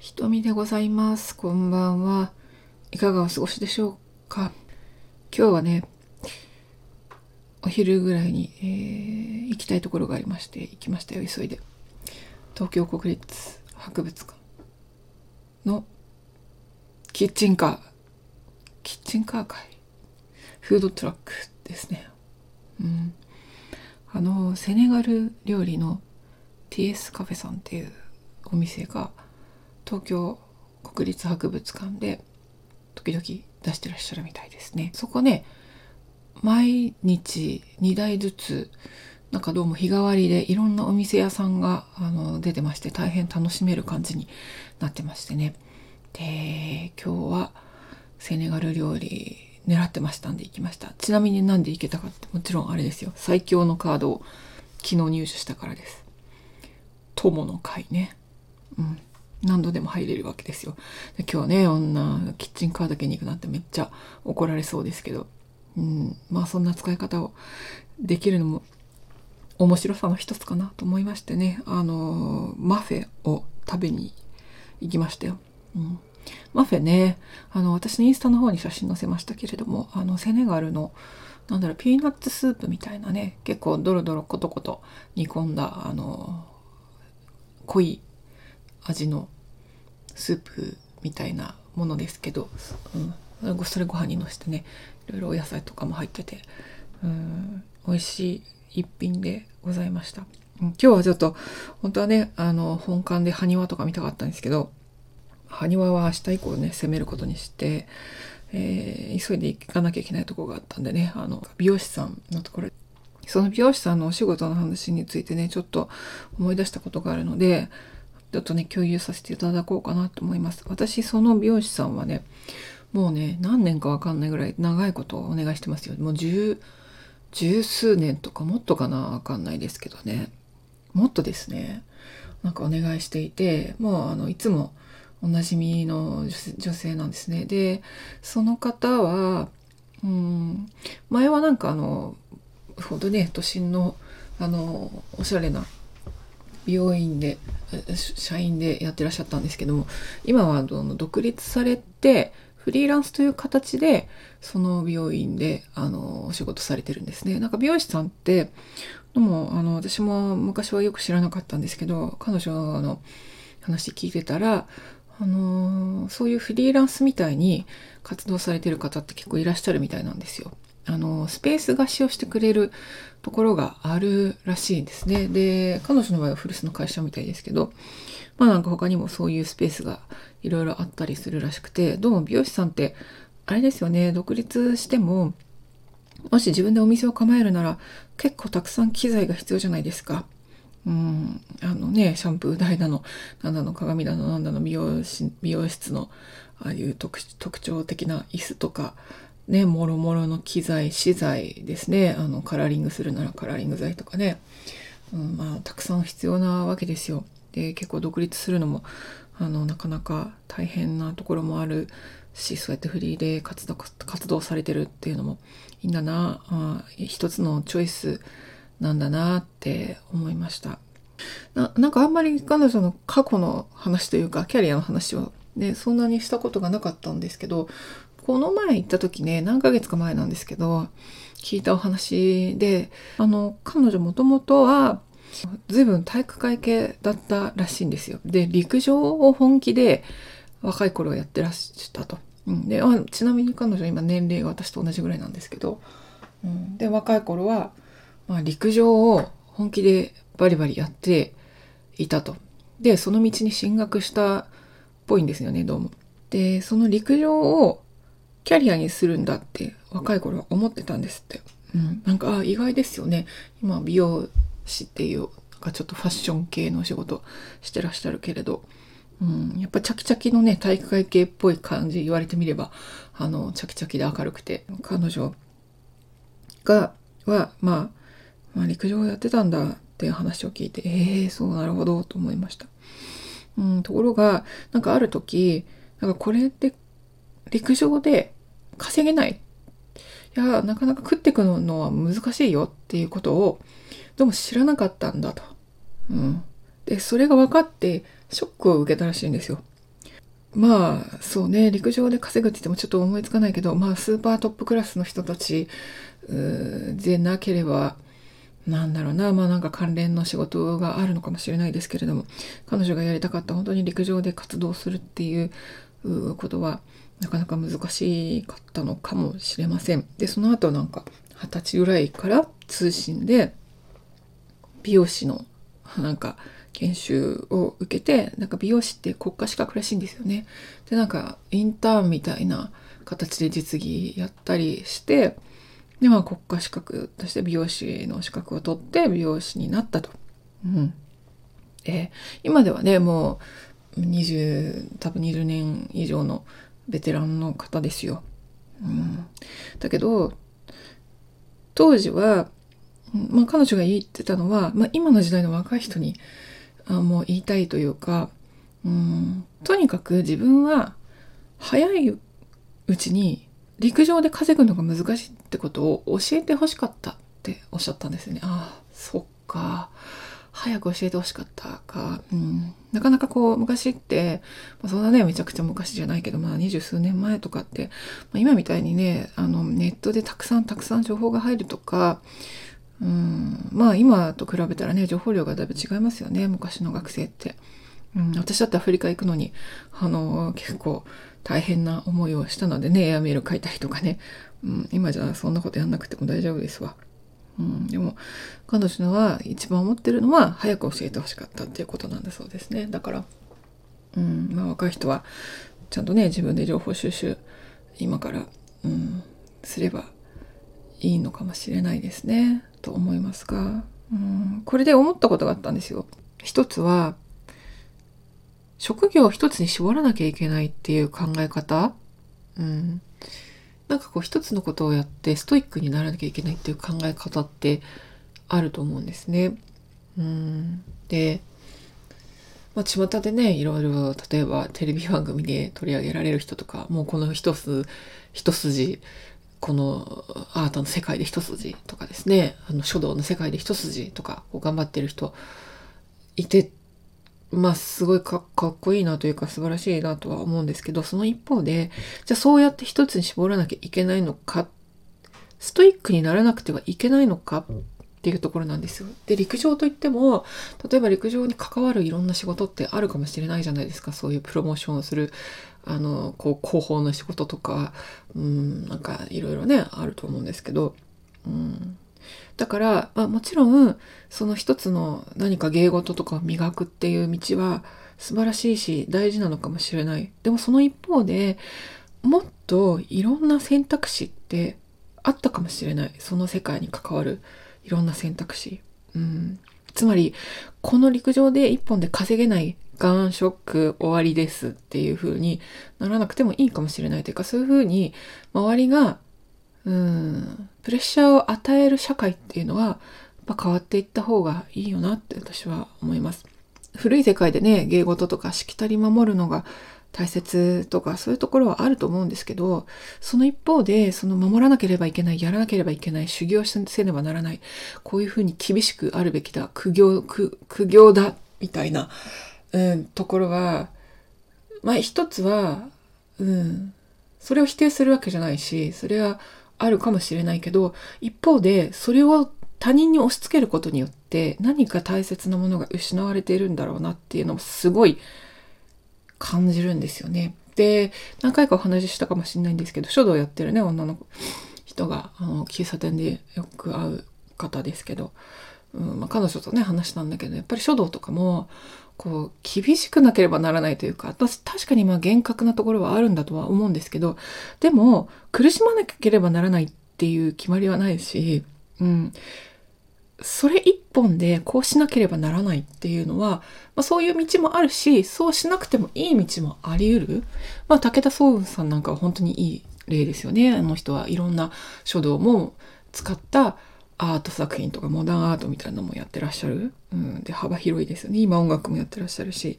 ひとみでございます。こんばんは。いかがお過ごしでしょうか？今日はね、お昼ぐらいに、えー行きたいところがありまして、行きましたよ、急いで。東京国立博物館のキッチンカー。キッチンカー会。フードトラックですね。うん。あの、セネガル料理の TS カフェさんっていうお店が東京国立博物館で時々出してらっしゃるみたいですね。そこね、毎日2台ずつなんかどうも日替わりでいろんなお店屋さんがあの出てまして大変楽しめる感じになってましてね。で、今日はセネガル料理狙ってましたんで行きました。ちなみになんで行けたかってもちろんあれですよ。最強のカードを昨日入手したからです。友の会ね。うん。何度でも入れるわけですよ。で今日ね、女、キッチンカーだけに行くなんてめっちゃ怒られそうですけど。うん。まあそんな使い方をできるのも面白さの一つかなと思いましてね。あの、マフェを食べに行きましたよ。うん。マフェね、あの、私のインスタの方に写真載せましたけれども、あの、セネガルの、なんだろう、ピーナッツスープみたいなね、結構ドロドロコトコト煮込んだ、あの、濃い味のスープみたいなものですけど、うん、それご飯にのせてね、いろいろお野菜とかも入ってて、うん、美味しい一品でございました。うん今日はちょっと、本当はね、あの、本館で埴輪とか見たかったんですけど、埴輪は明日以降ね、攻めることにして、えー急いで行かなきゃいけないとこがあったんでね、あの、美容師さんのところその美容師さんのお仕事の話についてね、ちょっと思い出したことがあるので、ちょっとね、共有させていただこうかなと思います。私、その美容師さんはね、もうね、何年かわかんないぐらい長いことをお願いしてますよ。もう十、十数年とかもっとかなわかんないですけどね。もっとですね、なんかお願いしていて、もうあの、いつもおなじみの女性なんですね。で、その方は、うん、前はなんかあの、ほどね、都心の、あの、おしゃれな美容院で、社員でやってらっしゃったんですけども、今はあの独立されて、フリーランスという形で、その美容院で、あの、お仕事されてるんですね。なんか美容師さんって、でも、あの、私も昔はよく知らなかったんですけど、彼女の話聞いてたら、あのそういうフリーランスみたいに活動されてる方って結構いらっしゃるみたいなんですよ。あの、スペース貸しをしてくれるところがあるらしいんですね。で、彼女の場合は古巣の会社みたいですけど、まあなんか他にもそういうスペースがいろいろあったりするらしくて、どうも美容師さんって、あれですよね、独立しても、もし自分でお店を構えるなら結構たくさん機材が必要じゃないですか。うん、あのね、シャンプー台だの、なんだの、鏡だの、なんだの、美容室の、ああいう特徴的な椅子とか、ね、もろもろの機材、資材ですね。あの、カラーリングするならカラーリング剤とかね。うん、まあ、たくさん必要なわけですよ。で、結構独立するのも、あの、なかなか大変なところもあるし、そうやってフリーで活動活動されてるっていうのもいいんだな、あ一つのチョイスなんだなって思いました。ななんかあんまり彼女の過去の話というか、キャリアの話はね、そんなにしたことがなかったんですけど、この前行った時ね、何ヶ月か前なんですけど、聞いたお話で、あの、彼女もともとは、随分体育会系だったらしいんですよ。で、陸上を本気で若い頃やってらしたと。うん、であちなみに彼女今年齢が私と同じぐらいなんですけど、うん、で、若い頃は、まあ、陸上を本気でバリバリやっていたと。で、その道に進学したっぽいんですよね、どうも。で、その陸上をキャリアにするんだって若い頃は思ってたんですって。うん、なんかあ意外ですよね。今美容師っていうなんかちょっとファッション系のお仕事してらっしゃるけれど、うん、やっぱチャキチャキのね体育会系っぽい感じ言われてみればあのチャキチャキで明るくて彼女がは、まあ、まあ陸上をやってたんだっていう話を聞いてええー、そうなるほどと思いました。うん、ところがなんかある時なんかこれって陸上で稼げない。いや、なかなか食ってくのは難しいよっていうことを、どうも知らなかったんだと。うん。で、それが分かって、ショックを受けたらしいんですよ。まあそうね陸上で稼ぐって言ってもちょっと思いつかないけどまあスーパートップクラスの人たちでなければなんだろうなまあなんか関連の仕事があるのかもしれないですけれども彼女がやりたかった本当に陸上で活動するっていうことはなかなか難しかったのかもしれません。でその後なんか二十歳ぐらいから通信で美容師のなんか研修を受けてなんか美容師って国家資格らしいんですよね。でなんかインターンみたいな形で実技やったりしてでまあ国家資格として美容師の資格を取って美容師になったと。うん、え今ではねもう20多分20年以上のベテランの方ですよ。うん、だけど当時は、まあ、彼女が言ってたのは、まあ、今の時代の若い人にあもう言いたいというか、うん、とにかく自分は早いうちに陸上で稼ぐのが難しいってことを教えてほしかったっておっしゃったんですよね。ああ、そっか。早く教えてほしかったか。うん。なかなかこう、昔って、まあ、そんなね、めちゃくちゃ昔じゃないけど、まあ二十数年前とかって、まあ、今みたいにね、あの、ネットでたくさんたくさん情報が入るとか、うん、まあ今と比べたらね情報量がだいぶ違いますよね昔の学生って、うん、私だってアフリカ行くのにあの結構大変な思いをしたのでねエアメール書いたりとかね、うん、今じゃそんなことやんなくても大丈夫ですわ、うん、でも彼女のは一番思ってるのは早く教えてほしかったっていうことなんだそうですねだから、うんまあ、若い人はちゃんとね自分で情報収集今から、うん、すればいいのかもしれないですね。と思いますが、うん、これで思ったことがあったんですよ。一つは、職業を一つに絞らなきゃいけないっていう考え方。うん。なんかこう一つのことをやってストイックにならなきゃいけないっていう考え方ってあると思うんですね。うん。で、まあ、巷でね、いろいろ、例えばテレビ番組で取り上げられる人とか、もうこの一つ、一筋このアートの世界で一筋とかですね、あの書道の世界で一筋とかこう頑張ってる人いて、まあすごいかっこいいなというか素晴らしいなとは思うんですけど、その一方で、じゃあそうやって一つに絞らなきゃいけないのか、ストイックにならなくてはいけないのかっていうところなんですよ。で、陸上といっても、例えば陸上に関わるいろんな仕事ってあるかもしれないじゃないですか。そういうプロモーションをするあのこう広報の仕事とかうんなんかいろいろねあると思うんですけど、うん、だから、まあ、もちろんその一つの何か芸事とかを磨くっていう道は素晴らしいし大事なのかもしれない。でもその一方でもっといろんな選択肢ってあったかもしれない。その世界に関わるいろんな選択肢、うん、つまりこの陸上で一本で稼げないガンショック終わりですっていう風にならなくてもいいかもしれない。というか、そういう風に周りが、うん、プレッシャーを与える社会っていうのは、やっぱ変わっていった方がいいよなって私は思います。古い世界でね、芸事とかしきたり守るのが大切とかそういうところはあると思うんですけど、その一方で、その守らなければいけない、やらなければいけない、修行せねばならない、こういうふうに厳しくあるべきだ、苦行、苦行だ、みたいな、うん、ところは、まあ一つは、うん、それを否定するわけじゃないし、それはあるかもしれないけど、一方で、それを他人に押し付けることによって何か大切なものが失われているんだろうなっていうのをすごい感じるんですよね。で、何回かお話ししたかもしれないんですけど、書道やってるね、女の人が、あの、喫茶店でよく会う方ですけど、うんまあ、彼女とね、話したんだけど、やっぱり書道とかも、こう、厳しくなければならないというか、私確かにまあ厳格なところはあるんだとは思うんですけど、でも、苦しまなければならないっていう決まりはないし、うん。それ一本でこうしなければならないっていうのは、まあ、そういう道もあるし、そうしなくてもいい道もあり得る。まあ、武田壮雲さんなんかは本当にいい例ですよね。あの人はいろんな書道も使ったアート作品とかモダンアートみたいなのもやってらっしゃる？うん、で幅広いですよね今音楽もやってらっしゃるし、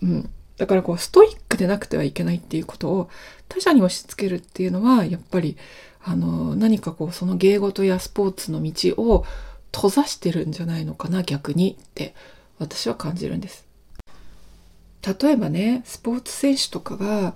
うん、だからこうストイックでなくてはいけないっていうことを他者に押し付けるっていうのはやっぱりあの何かこうその芸事やスポーツの道を閉ざしてるんじゃないのかな逆にって私は感じるんです。例えばねスポーツ選手とかが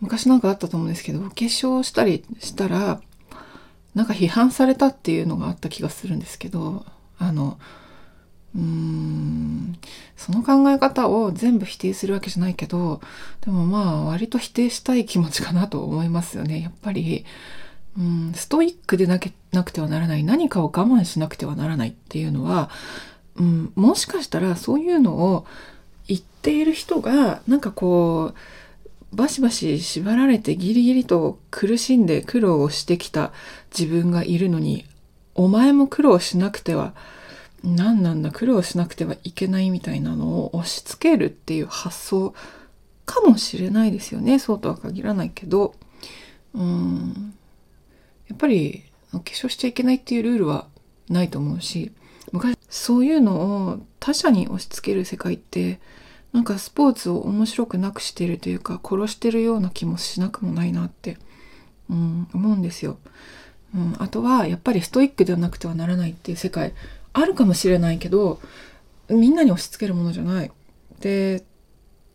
昔なんかあったと思うんですけどお化粧したりしたらなんか批判されたっていうのがあった気がするんですけどあのうーんその考え方を全部否定するわけじゃないけどでもまあ割と否定したい気持ちかなと思いますよね。やっぱりうんストイックでなけなくてはならない何かを我慢しなくてはならないっていうのは、うん、もしかしたらそういうのを言っている人がなんかこうバシバシ縛られてギリギリと苦しんで苦労をしてきた自分がいるのにお前も苦労しなくては何なんだ苦労しなくてはいけないみたいなのを押し付けるっていう発想かもしれないですよね。そうとは限らないけど。うん。やっぱり化粧しちゃいけないっていうルールはないと思うし昔そういうのを他者に押し付ける世界ってなんかスポーツを面白くなくしてるというか殺してるような気もしなくもないなって、うん、思うんですよ。うん、あとはやっぱりストイックではなくてはならないっていう世界あるかもしれないけどみんなに押し付けるものじゃない。で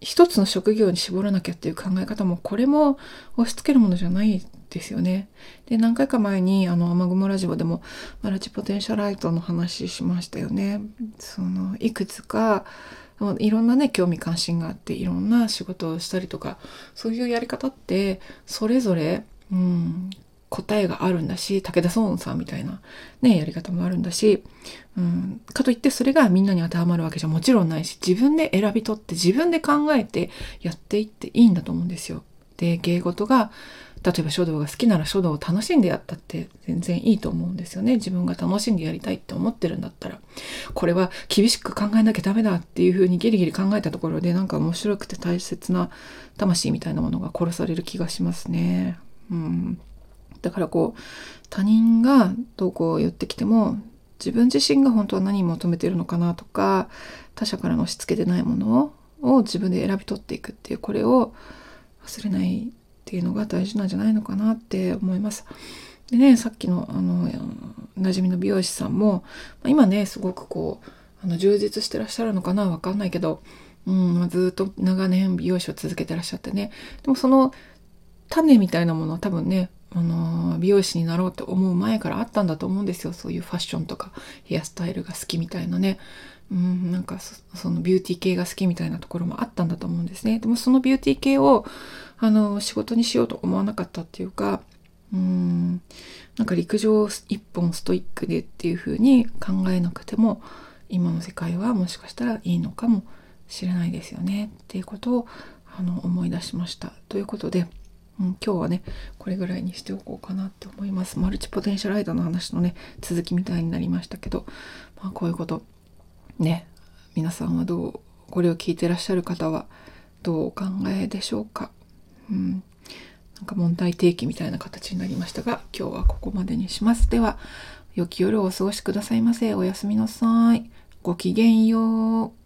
一つの職業に絞らなきゃっていう考え方もこれも押し付けるものじゃないですよね。で何回か前にあの雨雲ラジオでもマルチポテンシャライトの話しましたよね。そのいくつかいろんなね興味関心があっていろんな仕事をしたりとかそういうやり方ってそれぞれ、うん、答えがあるんだし武田壮雲さんみたいな、ね、やり方もあるんだし、うん、かといってそれがみんなに当てはまるわけじゃもちろんないし自分で選び取って自分で考えてやっていっていいんだと思うんですよ。で芸事が例えば書道が好きなら書道を楽しんでやったって全然いいと思うんですよね。自分が楽しんでやりたいって思ってるんだったら。これは厳しく考えなきゃダメだっていうふうにギリギリ考えたところでなんか面白くて大切な魂みたいなものが殺される気がしますね。うん。だからこう他人がどうこう言ってきても自分自身が本当は何を求めてるのかなとか他者からの押し付けてないものを自分で選び取っていくっていうこれを忘れないっていうのが大事なんじゃないのかなって思います。でねさっきのあの馴染みの美容師さんも今ねすごくこうあの充実してらっしゃるのかなわかんないけど、うん、ずっと長年美容師を続けてらっしゃってね。でもその種みたいなものは多分ねあの美容師になろうと思う前からあったんだと思うんですよ。そういうファッションとかヘアスタイルが好きみたいなね。うんなんかそのビューティー系が好きみたいなところもあったんだと思うんですね。でもそのビューティー系をあの仕事にしようと思わなかったっていうかうんなんか陸上一本ストイックでっていう風に考えなくても今の世界はもしかしたらいいのかもしれないですよね。っていうことをあの思い出しました。ということでうん、今日はねこれぐらいにしておこうかなって思います。マルチポテンシャルライドの話のね続きみたいになりましたけど、まあ、こういうこと。ね皆さんはどうこれを聞いてらっしゃる方はどうお考えでしょうか？うん。なんか問題提起みたいな形になりましたが今日はここまでにします。では良き夜をお過ごしくださいませ。おやすみなさい。ごきげんよう。